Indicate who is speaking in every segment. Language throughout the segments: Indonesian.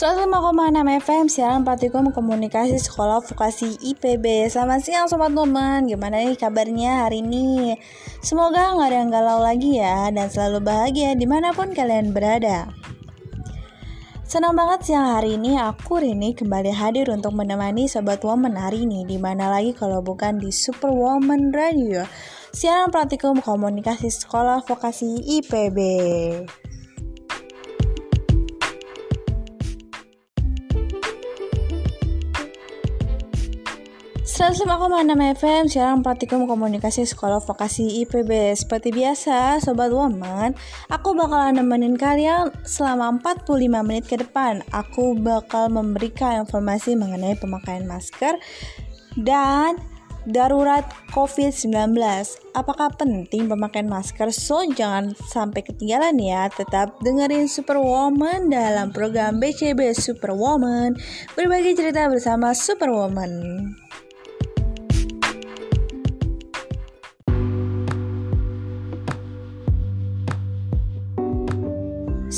Speaker 1: 105,6 FM siaran praktikum komunikasi sekolah vokasi IPB Selamat siang sobat momen Gimana nih kabarnya hari ini? Semoga nggak ada yang galau lagi ya Dan selalu bahagia di mana pun kalian berada. Senang banget siang hari ini aku Rini kembali hadir untuk menemani Sobat Woman hari ini. Di mana lagi kalau bukan di Super Woman Radio Siaran praktikum komunikasi sekolah vokasi IPB 105,6 FM siaran praktikum komunikasi sekolah vokasi IPB Seperti biasa, Sobat Woman Aku bakalan nemenin kalian selama 45 menit ke depan. Aku bakal memberikan informasi mengenai pemakaian masker Dan darurat COVID-19 Apakah penting pemakaian masker? So, jangan sampai ketinggalan ya. Tetap dengerin Superwoman dalam program BCB Superwoman Berbagi cerita bersama Superwoman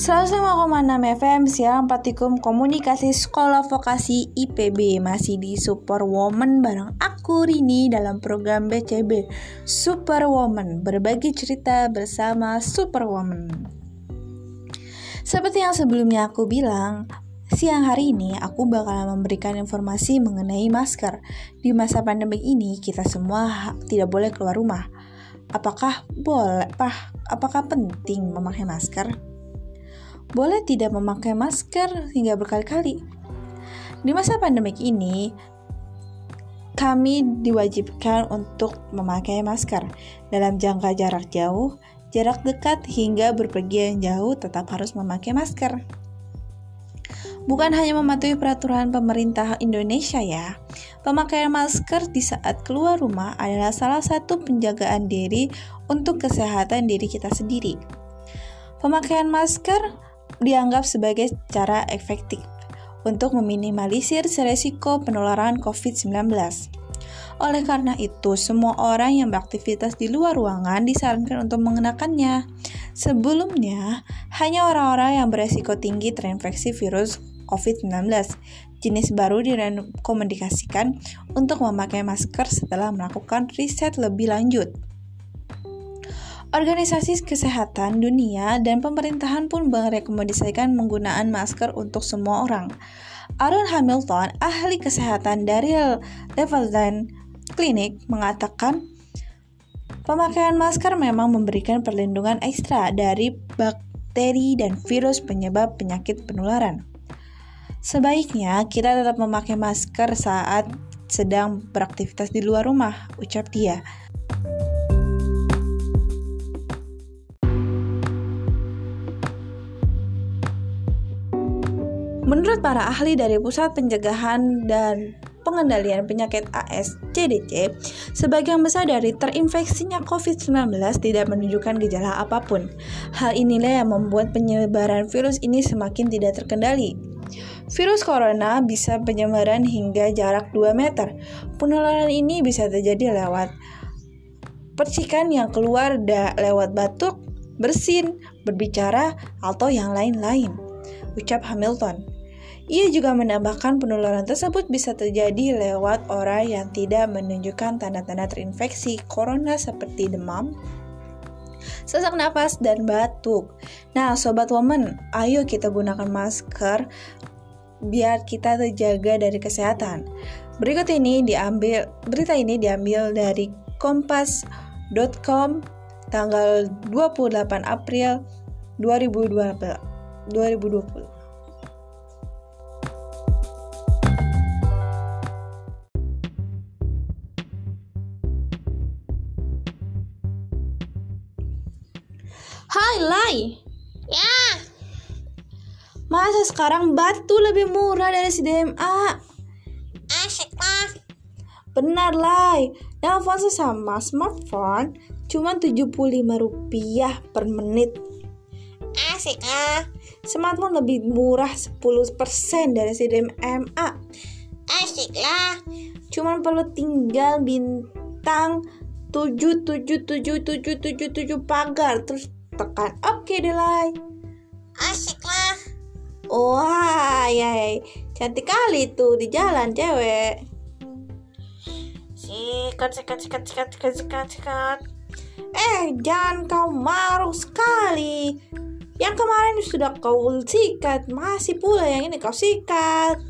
Speaker 1: 105,6 FM siaran praktikum komunikasi sekolah vokasi IPB masih di Superwoman bareng aku Rini dalam program BCB Superwoman berbagi cerita bersama Superwoman. Seperti yang sebelumnya aku bilang, siang hari ini aku bakal memberikan informasi mengenai masker. Di masa pandemi ini kita semua tidak boleh keluar rumah. Apakah boleh, pah, apakah penting memakai masker? Boleh tidak memakai masker hingga berkali-kali. Di masa pandemik ini, kami diwajibkan untuk memakai masker dalam jangka jarak jauh, jarak dekat hingga berpergian jauh tetap harus memakai masker. Bukan hanya mematuhi peraturan pemerintah Indonesia ya, pemakaian masker di saat keluar rumah adalah salah satu penjagaan diri untuk kesehatan diri kita sendiri. Pemakaian masker dianggap sebagai cara efektif untuk meminimalisir resiko penularan COVID-19. Oleh karena itu, semua orang yang beraktivitas di luar ruangan disarankan untuk mengenakannya. Sebelumnya, hanya orang-orang yang beresiko tinggi terinfeksi virus COVID-19 jenis baru direkomendasikan untuk memakai masker setelah melakukan riset lebih lanjut. Organisasi Kesehatan Dunia dan pemerintahan pun merekomendasikan penggunaan masker untuk semua orang. Aaron Hamilton, ahli kesehatan dari Levelland Clinic, mengatakan pemakaian masker memang memberikan perlindungan ekstra dari bakteri dan virus penyebab penyakit penularan. Sebaiknya kita tetap memakai masker saat sedang beraktivitas di luar rumah, ucap dia. Menurut para ahli dari Pusat Pencegahan dan Pengendalian Penyakit AS CDC, sebagian besar dari terinfeksinya COVID-19 tidak menunjukkan gejala apa pun. Hal inilah yang membuat penyebaran virus ini semakin tidak terkendali. Virus corona bisa penyebaran hingga jarak 2 meter. Penularan ini bisa terjadi lewat percikan yang keluar da lewat batuk, bersin, berbicara, atau yang lain-lain. Ucap Hamilton. Ia juga menambahkan penularan tersebut bisa terjadi lewat orang yang tidak menunjukkan tanda-tanda terinfeksi corona seperti demam, sesak nafas, dan batuk. Nah, sobat woman, ayo kita gunakan masker biar kita terjaga dari kesehatan. Berikut ini diambil berita ini diambil dari kompas.com tanggal 28 April 2020. 2020. Hai Lai.
Speaker 2: Ya.
Speaker 1: Masa sekarang batu lebih murah dari CDMA
Speaker 2: Asik lah
Speaker 1: Benar Lai. Nelfon sesama smartphone cuma 75 rupiah per menit.
Speaker 2: Asik lah
Speaker 1: Smartphone lebih murah 10% dari CDMA
Speaker 2: Asik lah.
Speaker 1: Cuman perlu tinggal bintang 7777777 pagar terus tekan oke okay
Speaker 2: asik lah
Speaker 1: Wah, ya, cantik kali tuh di jalan cewek.
Speaker 2: Sikat, sikat, sikat, sikat, sikat, sikat, sikat.
Speaker 1: Eh, jangan kau marah sekali. Yang kemarin sudah kau sikat, masih pula yang ini kau sikat.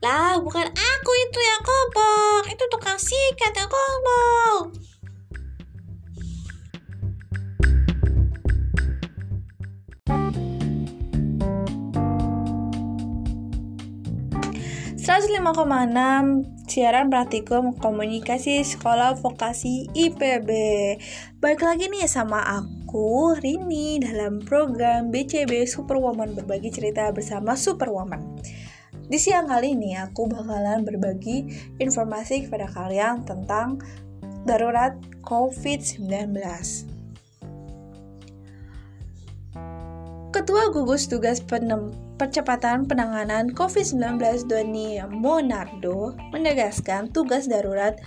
Speaker 2: Lah, bukan aku itu yang kobok. Itu tukang sikat yang kobok.
Speaker 1: Enam siaran praktikum komunikasi sekolah vokasi IPB. Baik lagi nih sama aku Rini dalam program BCB Superwoman berbagi cerita bersama Superwoman. Di siang kali ini aku bakalan berbagi informasi kepada kalian tentang darurat COVID-19. Ketua Gugus Tugas Penem Percepatan Penanganan COVID-19 Doni Monardo menegaskan tugas darurat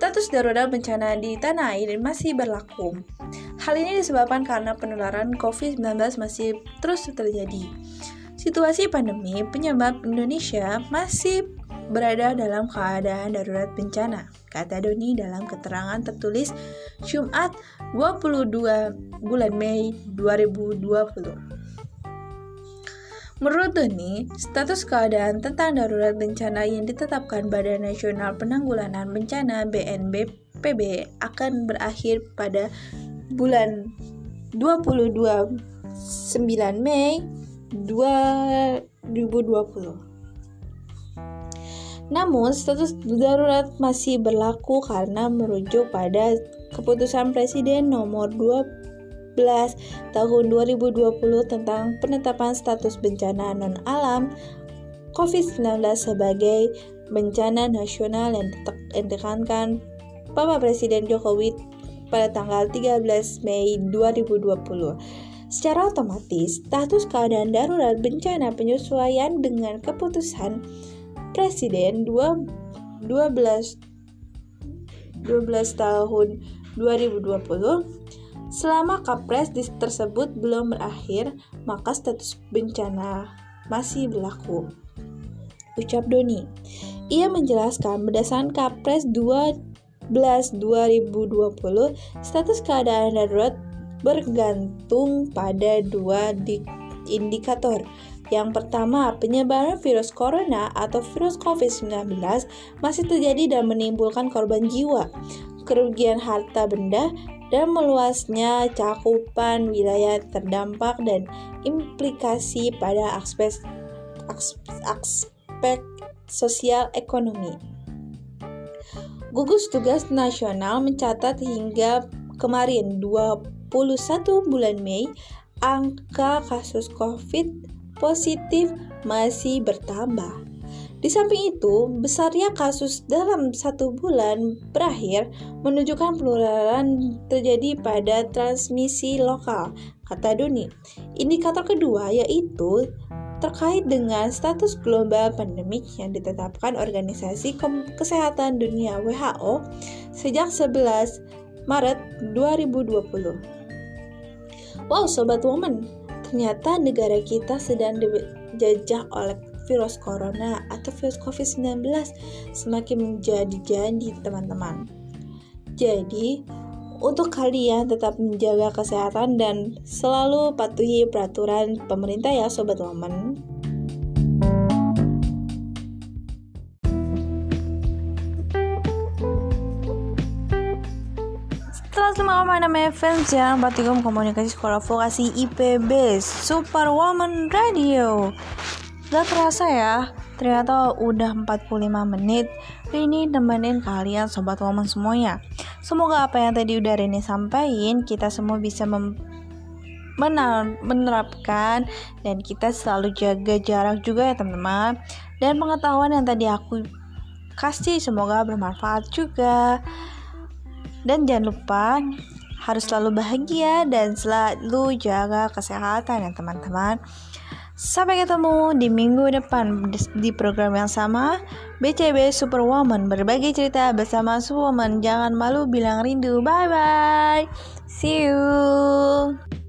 Speaker 1: status darurat bencana di tanah air masih berlaku. Hal ini disebabkan karena penularan COVID-19 masih terus terjadi. Situasi pandemi penyebab Indonesia masih berada dalam keadaan darurat bencana, kata Doni dalam keterangan tertulis Jumat 22 bulan Mei 2020. Menurut Doni, status keadaan tentang darurat bencana yang ditetapkan Badan Nasional Penanggulangan Bencana BNPB akan berakhir pada bulan 22 9 Mei 2020. Namun, status darurat masih berlaku karena merujuk pada keputusan Presiden nomor 12 tahun 2020 tentang penetapan status bencana non-alam COVID-19 sebagai bencana nasional yang ditekankan Bapak Presiden Jokowi pada tanggal 13 Mei 2020. Secara otomatis, status keadaan darurat bencana penyesuaian dengan keputusan Presiden 12 12 tahun 2020 Selama Kapres tersebut belum berakhir, maka status bencana masih berlaku. Ucap Doni. Ia menjelaskan berdasarkan Kapres 12 2020, status keadaan darurat bergantung pada dua indikator. Yang pertama, penyebaran virus corona atau virus COVID-19 masih terjadi dan menimbulkan korban jiwa, kerugian harta benda, dan meluasnya cakupan wilayah terdampak dan implikasi pada aspek, aspek sosial ekonomi. Gugus Tugas Nasional mencatat hingga kemarin 20 21 bulan Mei, angka kasus COVID positif masih bertambah. Di samping itu, besarnya kasus dalam satu bulan berakhir menunjukkan penularan terjadi pada transmisi lokal, kata Doni. Indikator kedua yaitu terkait dengan status global pandemik yang ditetapkan Organisasi Kesehatan Dunia WHO sejak 11 Maret 2020. Wow, Sobat Woman, ternyata negara kita sedang dijajah oleh virus corona atau virus COVID-19 semakin menjadi-jadi teman-teman. Jadi, untuk kalian tetap menjaga kesehatan dan selalu patuhi peraturan pemerintah ya Sobat Woman. 105,6 FM siaran praktikum komunikasi sekolah vokasi IPB Superwoman Radio. Gak terasa ya, ternyata udah 45 menit. Rini temenin kalian sobat woman semuanya. Semoga apa yang tadi udah Rini sampaikan kita semua bisa mem menerapkan dan kita selalu jaga jarak juga ya teman-teman. Dan pengetahuan yang tadi aku kasih semoga bermanfaat juga dan jangan lupa harus selalu bahagia dan selalu jaga kesehatan ya teman-teman. Sampai ketemu di minggu depan di program yang sama. BCB Superwoman berbagi cerita bersama Superwoman. Jangan malu bilang rindu. Bye bye See you